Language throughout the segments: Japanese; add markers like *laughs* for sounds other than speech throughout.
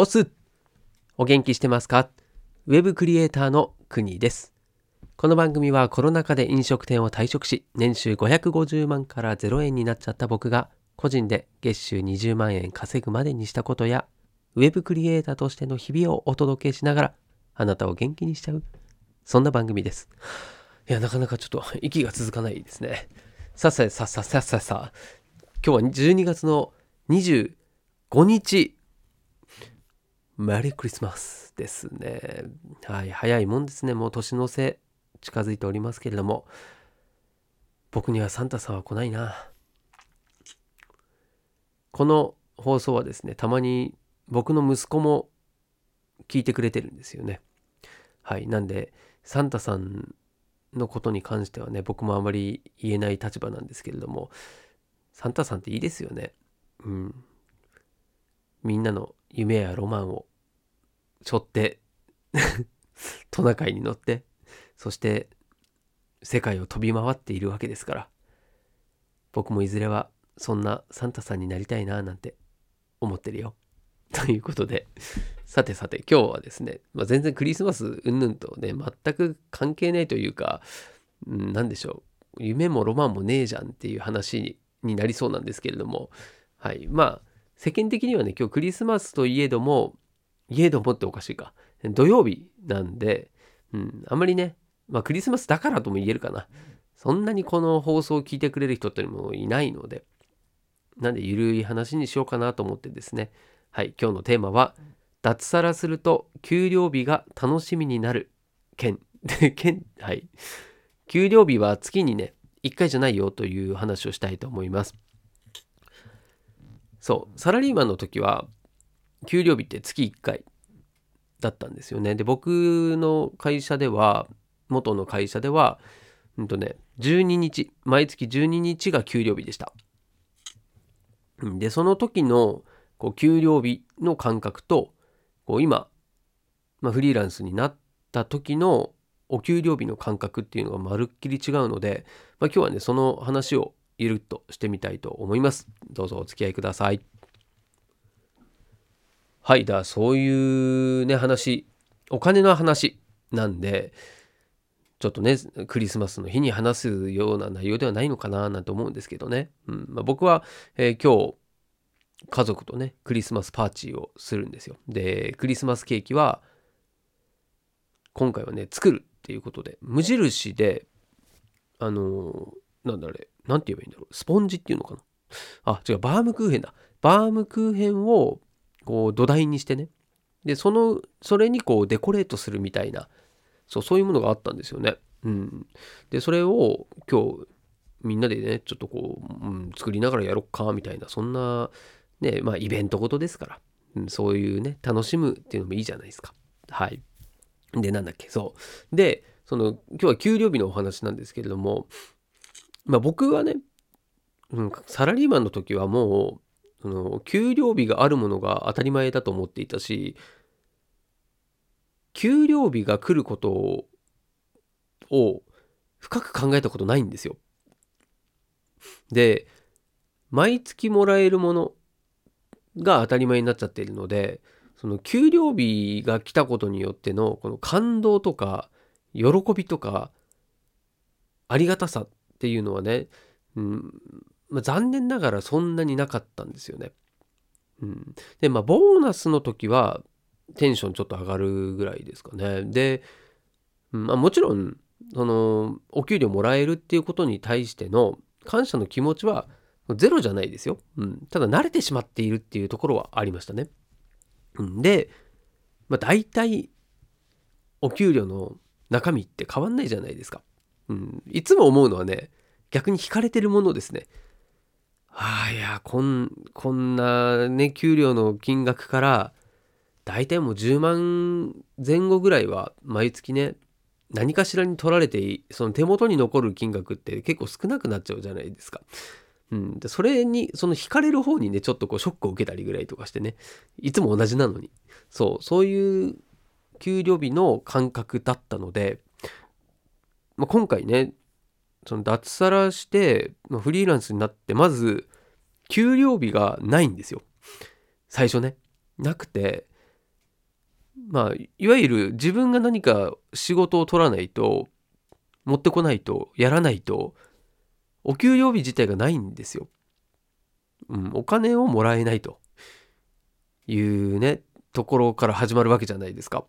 おすお元気してますか？ウェブクリエイターの国です。この番組はコロナ禍で飲食店を退職し、年収550万から0円になっちゃった僕が、個人で月収20万円稼ぐまでにしたことや、ウェブクリエイターとしての日々をお届けしながら、あなたを元気にしちゃう、そんな番組です。いや、なかなかちょっと息が続かないですね。さっささっささっささ、今日は12月の25日、メリークリスマスですね。はい、早いもんですね。もう年の瀬近づいておりますけれども、僕にはサンタさんは来ないな。この放送はですね、たまに僕の息子も聞いてくれてるんですよね。はい、なんで、サンタさんのことに関してはね、僕もあまり言えない立場なんですけれども、サンタさんっていいですよね。うん。みんなの夢やロマンを背負って *laughs* トナカイに乗ってそして世界を飛び回っているわけですから。僕もいずれはそんなサンタさんになりたいななんて思ってるよ。*laughs* ということでさてさて今日はですね、まあ、全然クリスマスうんぬんとね全く関係ないというか、うん、何でしょう。夢もロマンもねえじゃんっていう話にになりそうなんですけれども。はい。まあ世間的にはね今日クリスマスといえどもいえどもっておかしいか。土曜日なんで、うん、あんまりねまあクリスマスだからとも言えるかな。そんなにこの放送を聞いてくれる人っていうのもいないのでなんでゆるい話にしようかなと思ってですね。はい今日のテーマは脱サラすると給料日が楽しみになる。件。*laughs* 件はい。給料日は月にね1回じゃないよという話をしたいと思います。そうサラリーマンの時は給料日って月1回だったんですよね。で僕の会社では元の会社ではうんとね12日毎月12日が給料日でした。でその時のこう給料日の感覚とこう今、まあ、フリーランスになった時のお給料日の感覚っていうのがまるっきり違うので、まあ、今日はねその話をゆるっとしてみたいと思います。どうぞお付き合いください。はいだそういうね話お金の話なんでちょっとねクリスマスの日に話すような内容ではないのかななんて思うんですけどね、うんまあ、僕は、えー今日家族とねクリスマスパーティーをするんですよ。でクリスマスケーキは今回はね作るっていうことで無印であのーなんだあれなんて言えばいいんだろうスポンジっていうのかな？あ違うバームクーヘンだ。バームクーヘンをこう土台にしてね。でそのそれにこうデコレートするみたいな。そうそういうものがあったんですよね。うん。でそれを今日みんなでねちょっとこう、うん、作りながらやろっかみたいな。そんなねまあイベントごとですから、うん、そういうね楽しむっていうのもいいじゃないですか。はい。でなんだっけ。そう。でその今日は給料日のお話なんですけれどもまあ僕はね、うん、サラリーマンの時はもうその給料日があるものが当たり前だと思っていたし給料日が来ることを深く考えたことないんですよ。で毎月もらえるものが当たり前になっちゃっているのでその給料日が来たことによってのこの感動とか喜びとかありがたさっていうのはね、うんまあ、残念ながらそんなになかったんですよね。うん、でまあボーナスの時はテンションちょっと上がるぐらいですかね。で、まあ、もちろんそのお給料もらえるっていうことに対しての感謝の気持ちはゼロじゃないですよ。うん、ただ慣れてしまっているっていうところはありましたね。うん、で、まあ、大体お給料の中身って変わんないじゃないですか。うん、いつも思うのはね逆に引かれてるものですね。ああいやこんこんなね給料の金額から大体もう10万前後ぐらいは毎月ね何かしらに取られてその手元に残る金額って結構少なくなっちゃうじゃないですか。うん、でそれにその引かれる方にねちょっとこうショックを受けたりぐらいとかしてねいつも同じなのに。そう。そういう給料日の感覚だったので、まあ、今回ねその脱サラして、まあ、フリーランスになってまず給料日がないんですよ最初ねなくてまあいわゆる自分が何か仕事を取らないと持ってこないとやらないとお給料日自体がないんですよ。うん、お金をもらえないというねところから始まるわけじゃないですか。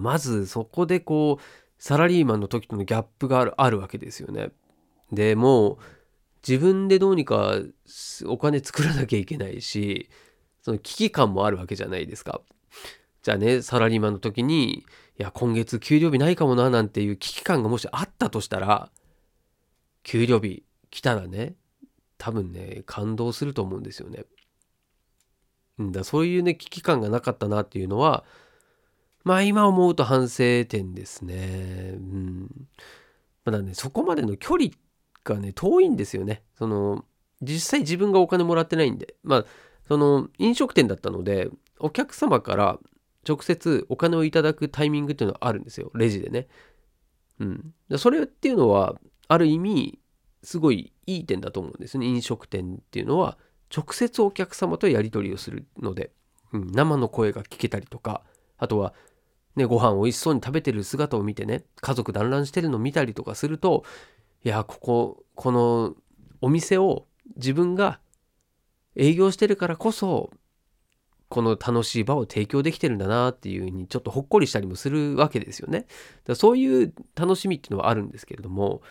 まずそこでこうサラリーマンの時とのギャップがあるあるわけですよね。でもう自分でどうにかお金作らなきゃいけないしその危機感もあるわけじゃないですか。じゃあねサラリーマンの時にいや今月給料日ないかもななんていう危機感がもしあったとしたら給料日来たらね多分ね感動すると思うんですよね。んだそういうね危機感がなかったなっていうのはまあ今思うと反省点ですね。うん。まだねそこまでの距離がね遠いんですよね。その実際自分がお金もらってないんでまあその飲食店だったのでお客様から直接お金をいただくタイミングっていうのはあるんですよレジでね。うん。それっていうのはある意味すごいいい点だと思うんですね飲食店っていうのは直接お客様とやり取りをするので、うん、生の声が聞けたりとかあとはねご飯美味しそうに食べてる姿を見てね家族団らんしてるのを見たりとかするといやこここのお店を自分が営業してるからこそこの楽しい場を提供できてるんだなっていうふうにちょっとほっこりしたりもするわけですよね。だそういう楽しみっていうのはあるんですけれども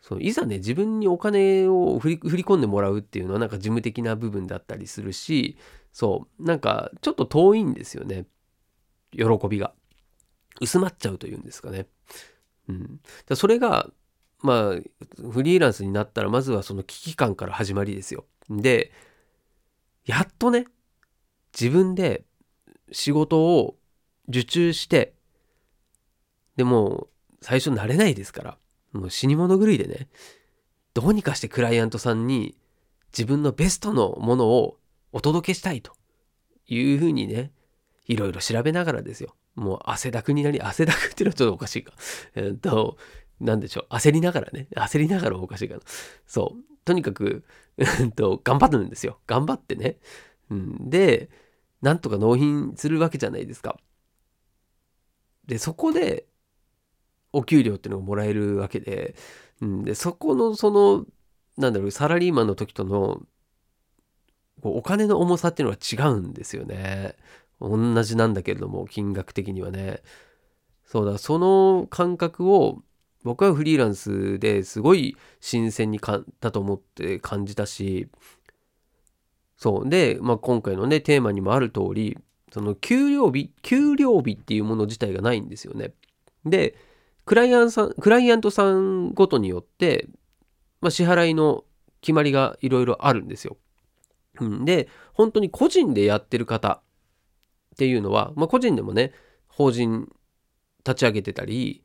そういざね自分にお金を振り込んでもらうっていうのはなんか事務的な部分だったりするしそうなんかちょっと遠いんですよね喜びが薄まっちゃうというんですかね。うん、それがまあフリーランスになったらまずはその危機感から始まりですよ。でやっとね自分で仕事を受注してでも最初慣れないですからもう死に物狂いでね、どうにかしてクライアントさんに自分のベストのものをお届けしたいというふうにね、いろいろ調べながらですよ。もう汗だくになり、汗だくっていうのはちょっとおかしいか。*laughs* えっと、なんでしょう。焦りながらね。焦りながらおかしいかな。そう。とにかく、うんと、頑張るんですよ。頑張ってね。うん、で、なんとか納品するわけじゃないですか。で、そこで、お給料っていうのをもらえるわけで,、うん、でそこのそのなんだろうサラリーマンの時とのこうお金の重さっていうのは違うんですよね。同じなんだけれども金額的にはね。そうだその感覚を僕はフリーランスですごい新鮮にかだと思って感じたしそうで、まあ、今回のねテーマにもある通りその給料日給料日っていうもの自体がないんですよね。でクライアントさん、クライアントさんごとによって、まあ、支払いの決まりがいろいろあるんですよ。うん、で、本当に個人でやってる方っていうのは、まあ、個人でもね、法人立ち上げてたり、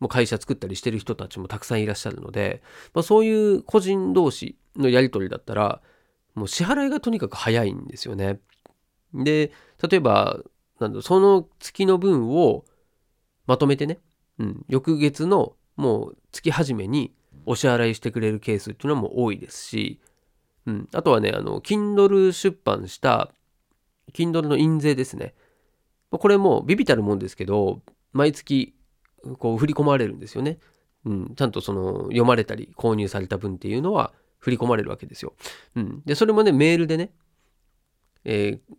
もう会社作ったりしてる人たちもたくさんいらっしゃるので、まあ、そういう個人同士のやり取りだったら、もう支払いがとにかく早いんですよね。で、例えば、なんだその月の分をまとめてね、うん、翌月のもう月始めにお支払いしてくれるケースっていうのも多いですし、うん、あとはね、あの、Kindle 出版した Kindle の印税ですね。これもビビたるもんですけど、毎月こう振り込まれるんですよね。うん、ちゃんとその読まれたり購入された分っていうのは振り込まれるわけですよ。うん、で、それもね、メールでね、えー、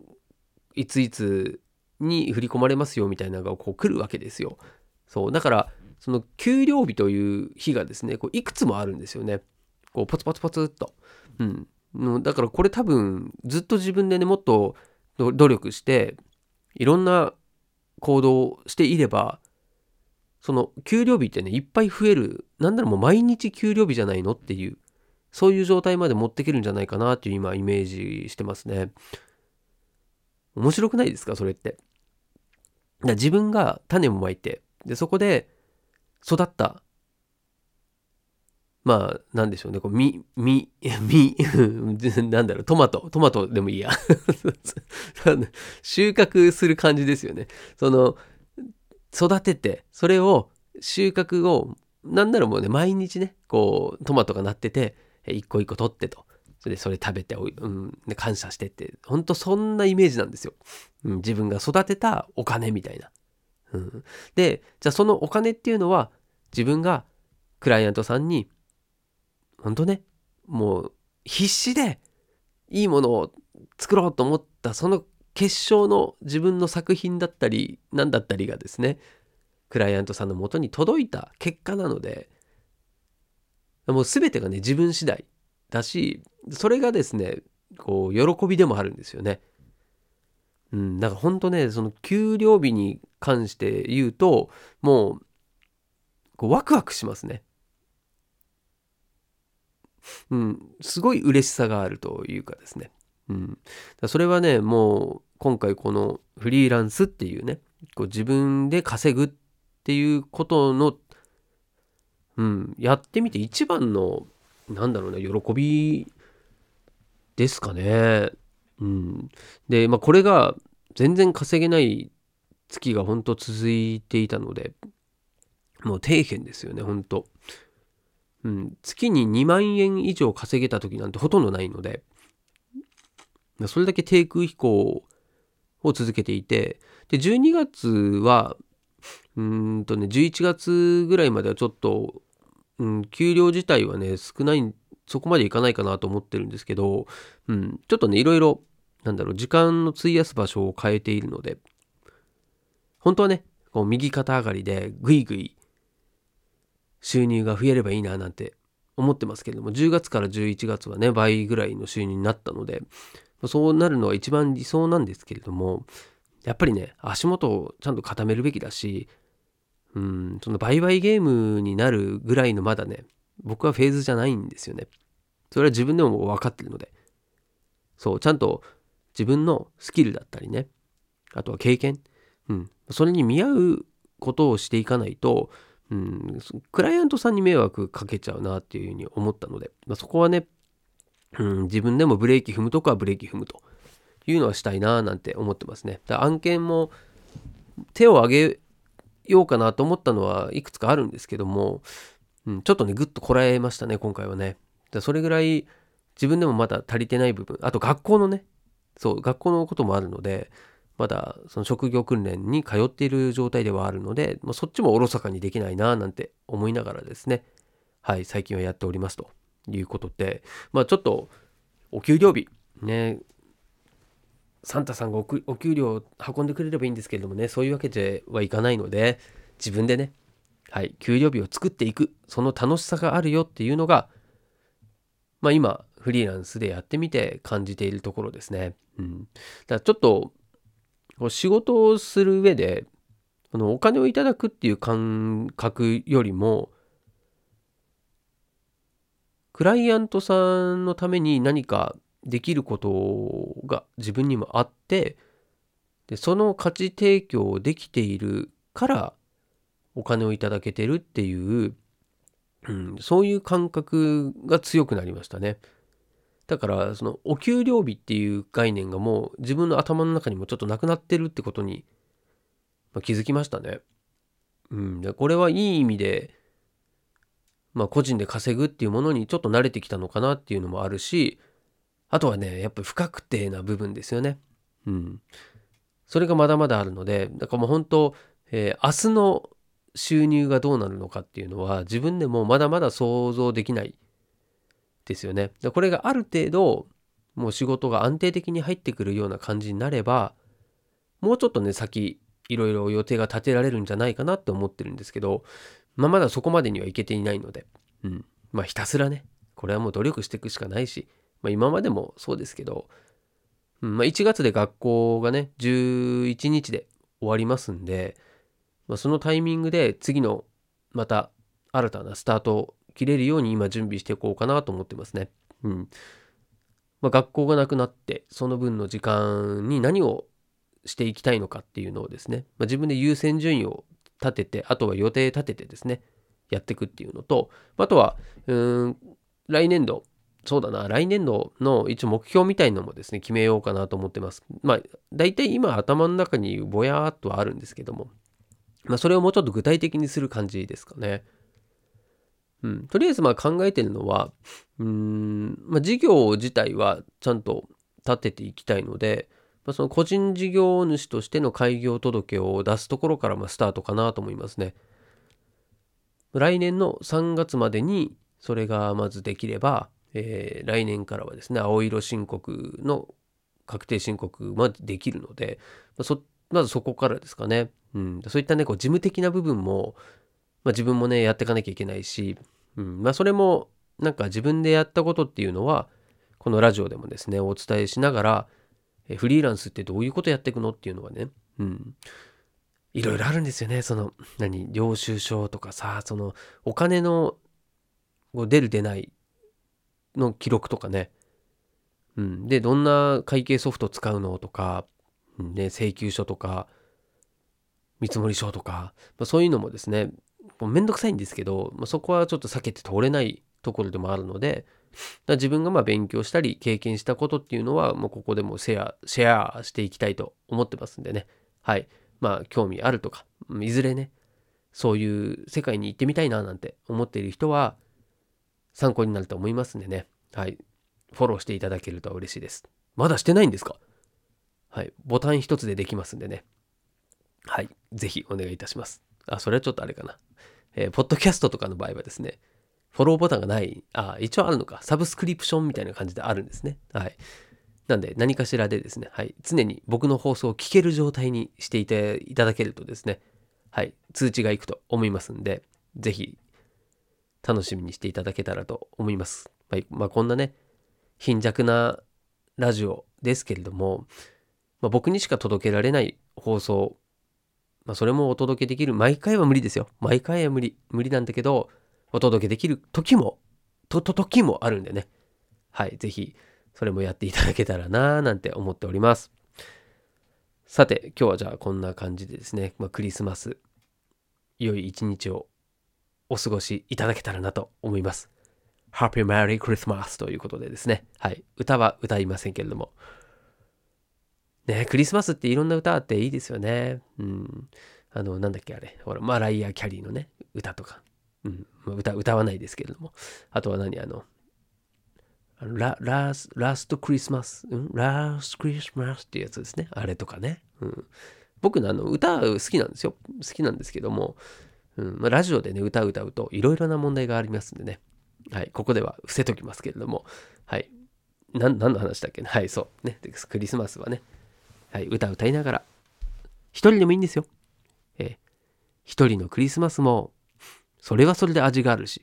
いついつに振り込まれますよみたいなのがこう来るわけですよ。そうだからその給料日という日がですねこういくつもあるんですよねこうポツポツポツっと、うん、だからこれ多分ずっと自分でねもっと努力していろんな行動をしていればその給料日ってねいっぱい増える。なんならもう毎日給料日じゃないのっていうそういう状態まで持ってけるんじゃないかなっていう今イメージしてますね。面白くないですか？それって。だ自分が種をまいてで、そこで育った、まあ、なんでしょうね、こう、み、み、*laughs* み、*laughs* なんだろう、トマト、トマトでもいいや。*laughs* 収穫する感じですよね。その、育てて、それを、収穫を、なんならもうね、毎日ね、こう、トマトがなってて、一個一個取ってと。それでそれ食べて、うん、感謝してって、ほんとそんなイメージなんですよ。うん、自分が育てたお金みたいな。うん、で、じゃあそのお金っていうのは自分がクライアントさんに、ほんとね、もう必死でいいものを作ろうと思ったその結晶の自分の作品だったり何だったりがですねクライアントさんのもとに届いた結果なのでもう全てがね自分次第だしそれがですねこう喜びでもあるんですよね。うん、だから本当ねその給料日に関して言うともうこうワクワクしますね。うん、すごい嬉しさがあるというかですね。うん、それはねもう今回このフリーランスっていうねこう自分で稼ぐっていうことの、うん、やってみて一番のなんだろうな喜びですかね。うん、で、まあ、これが全然稼げない月が本当続いていたのでもう底辺ですよね本当うん、月に2万円以上稼げた時なんてほとんどないので、それだけ低空飛行を続けていて、で、12月は、うんとね、11月ぐらいまではちょっと、うん、給料自体はね、少ない、そこまでいかないかなと思ってるんですけど、うん、ちょっとね、いろいろ、なんだろう、時間の費やす場所を変えているので、本当はね、こう右肩上がりでぐいぐい収入が増えればいいななんて思ってますけれども10月から11月はね倍ぐらいの収入になったのでそうなるのは一番理想なんですけれどもやっぱりね足元をちゃんと固めるべきだしうんその売買ゲームになるぐらいのまだね僕はフェーズじゃないんですよね。それは自分でも分かってるので。そうちゃんと自分のスキルだったりねあとは経験うんそれに見合うことをしていかないとうん、クライアントさんに迷惑かけちゃうなっていうふうに思ったので、まあ、そこはね、うん、自分でもブレーキ踏むとかブレーキ踏むというのはしたいななんて思ってますね。だ案件も手を挙げようかなと思ったのはいくつかあるんですけども、うん、ちょっとね、ぐっとこらえましたね、今回はね。だそれぐらい自分でもまだ足りてない部分、あと学校のね、そう、学校のこともあるので、まだその職業訓練に通っている状態ではあるので、まあ、そっちもおろそかにできないななんて思いながらですね、はい、最近はやっておりますということで、まあちょっとお給料日、ね、サンタさんがお給料を運んでくれればいいんですけれどもね、そういうわけではいかないので、自分でね、はい、給料日を作っていく、その楽しさがあるよっていうのが、まあ今、フリーランスでやってみて感じているところですね。うん。だからちょっと仕事をする上で、あのお金をいただくっていう感覚よりも、クライアントさんのために何かできることが自分にもあって、でその価値提供できているからお金をいただけてるっていう、うん、そういう感覚が強くなりましたね。だからそのお給料日っていう概念がもう自分の頭の中にもちょっとなくなってるってことに、ま気づきましたね。うん、でこれはいい意味で、まあ、個人で稼ぐっていうものにちょっと慣れてきたのかなっていうのもあるしあとはねやっぱり不確定な部分ですよね。うん、それがまだまだあるのでだからもう本当、えー、明日の収入がどうなるのかっていうのは自分でもまだまだ想像できないですよね。これがある程度もう仕事が安定的に入ってくるような感じになればもうちょっとね先いろいろ予定が立てられるんじゃないかなって思ってるんですけど、まあ、まだそこまでにはいけていないので、うん、まあひたすらねこれはもう努力していくしかないし、まあ、今までもそうですけど、うん。まあ、1月で学校がね11日で終わりますんで、まあ、そのタイミングで次のまた新たなスタート切れるように今準備していこうかなと思ってますね。うん。まあ、学校がなくなってその分の時間に何をしていきたいのかっていうのをですね、まあ、自分で優先順位を立ててあとは予定立ててですねやっていくっていうのとあとはうん来年度そうだな来年度の一応目標みたいのもですね決めようかなと思ってますまあ大体今頭の中にぼやーっとはあるんですけどもまあそれをもうちょっと具体的にする感じですかねうん、とりあえずまあ考えてるのは、うん、まあ、事業自体はちゃんと立てていきたいので、まあ、その個人事業主としての開業届を出すところからまスタートかなと思いますね。来年の3月までにそれがまずできれば、えー、来年からはですね、青色申告の確定申告までできるので、まあ、まずそこからですかね。うん、そういったね、こう事務的な部分も、まあ、自分もね、やっていかなきゃいけないし、うんまあ、それもなんか自分でやったことっていうのは、このラジオでもですね、お伝えしながら、えフリーランスってどういうことやっていくのっていうのはね、うん、いろいろあるんですよね。その、何、領収書とかさ、その、お金の出る出ないの記録とかね。うん。で、どんな会計ソフト使うのとか、ね、請求書とか、見積書とか、まあ、そういうのもですね、もうめんどくさいんですけど、まあ、そこはちょっと避けて通れないところでもあるので、自分がまあ勉強したり経験したことっていうのは、もうここでもシェア、シェアしていきたいと思ってますんでね。はい。まあ、興味あるとか、いずれね、そういう世界に行ってみたいななんて思っている人は、参考になると思いますんでね。はい。フォローしていただけると嬉しいです。まだしてないんですか？はい。ボタン一つでできますんでね。はい。ぜひお願いいたします。あ、それはちょっとあれかな。えー、ポッドキャストとかの場合はですね、フォローボタンがない、あ、一応あるのか、サブスクリプションみたいな感じであるんですね。はい。なんで、何かしらでですね、はい、常に僕の放送を聞ける状態にしていていただけるとですね、はい、通知がいくと思いますんで、ぜひ、楽しみにしていただけたらと思います。はい、まあ、こんなね、貧弱なラジオですけれども、まあ、僕にしか届けられない放送、まあ、それもお届けできる、毎回は無理ですよ。毎回は無理、無理なんだけど、お届けできる時も、と、と、時もあるんでね。はい、ぜひ、それもやっていただけたらなぁなんて思っております。さて、今日はじゃあこんな感じでですね、まあ、クリスマス、良い一日をお過ごしいただけたらなと思います。Happy Merry Christmas ということでですね、はい、歌は歌いませんけれども、ね、クリスマスっていろんな歌あっていいですよね。うん。あの、なんだっけあれ、ほら、マライア・キャリーのね、歌とか、うん、歌、歌わないですけれども、あとは何、あの、ララスラストクリスマス、うん、ラストクリスマスっていうやつですね。あれとかね。うん、僕のあの歌好きなんですよ。好きなんですけども、うんまあ、ラジオでね、歌を歌うといろいろな問題がありますんでね。はい、ここでは伏せときますけれども、はい。な何の話だっけ。はい、そう。ね。クリスマスはね、はい、歌歌いながら、一人でもいいんですよ。えー、一人のクリスマスも、それはそれで味があるし、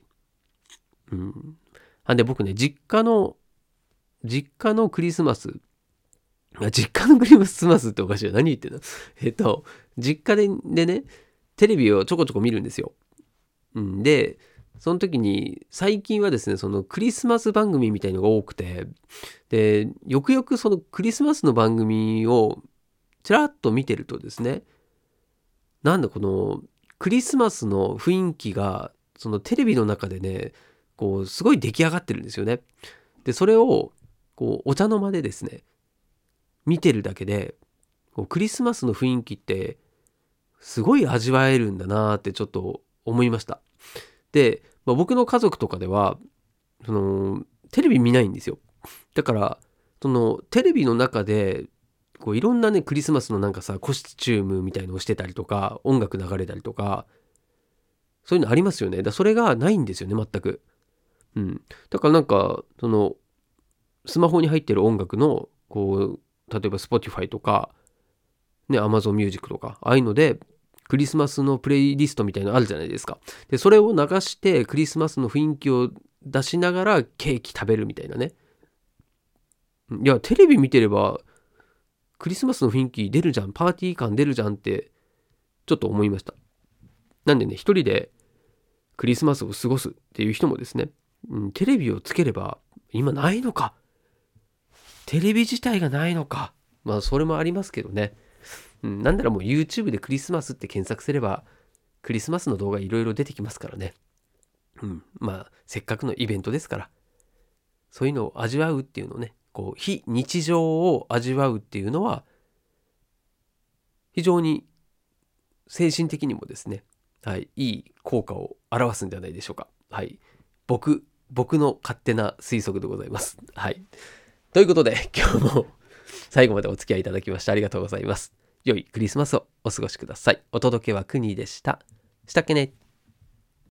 うん、あん、で、僕ね、実家の、実家のクリスマス、実家のクリスマスっておかしいよ。何言ってんの？えっと、実家ででね、テレビをちょこちょこ見るんですよ。うん、で、その時に、最近はですね、そのクリスマス番組みたいのが多くて、で、よくよくそのクリスマスの番組をちらっと見てるとですね、なんだこのクリスマスの雰囲気が、そのテレビの中でね、こう、すごい出来上がってるんですよね。で、それを、こう、お茶の間でですね、見てるだけで、こうクリスマスの雰囲気って、すごい味わえるんだなってちょっと思いました。で、まあ、僕の家族とかでは、その、テレビ見ないんですよ。だから、その、テレビの中で、こういろんなね、クリスマスのなんかさ、コスチュームみたいのをしてたりとか、音楽流れたりとか、そういうのありますよね。だそれがないんですよね、全く。うん。だからなんか、その、スマホに入ってる音楽の、こう、例えば Spotify とか、ね、Amazon Music とか、ああいうので、クリスマスのプレイリストみたいのあるじゃないですか。で、それを流して、クリスマスの雰囲気を出しながらケーキ食べるみたいなね。いや、テレビ見てれば、クリスマスの雰囲気出るじゃん、パーティー感出るじゃんって、ちょっと思いました。なんでね、一人でクリスマスを過ごすっていう人もですね、うん、テレビをつければ、今ないのか。テレビ自体がないのか。まあ、それもありますけどね。うん、なんならもう YouTube でクリスマスって検索すれば、クリスマスの動画いろいろ出てきますからね。うん。まあ、せっかくのイベントですから。そういうのを味わうっていうのをね、こう、非日常を味わうっていうのは、非常に精神的にもですね、はい、いい効果を表すんじゃないでしょうか。はい。僕、僕の勝手な推測でございます。はい。ということで、今日も最後までお付き合いいただきましてありがとうございます。良いクリスマスをお過ごしください。お届けはクニーでした。したっけね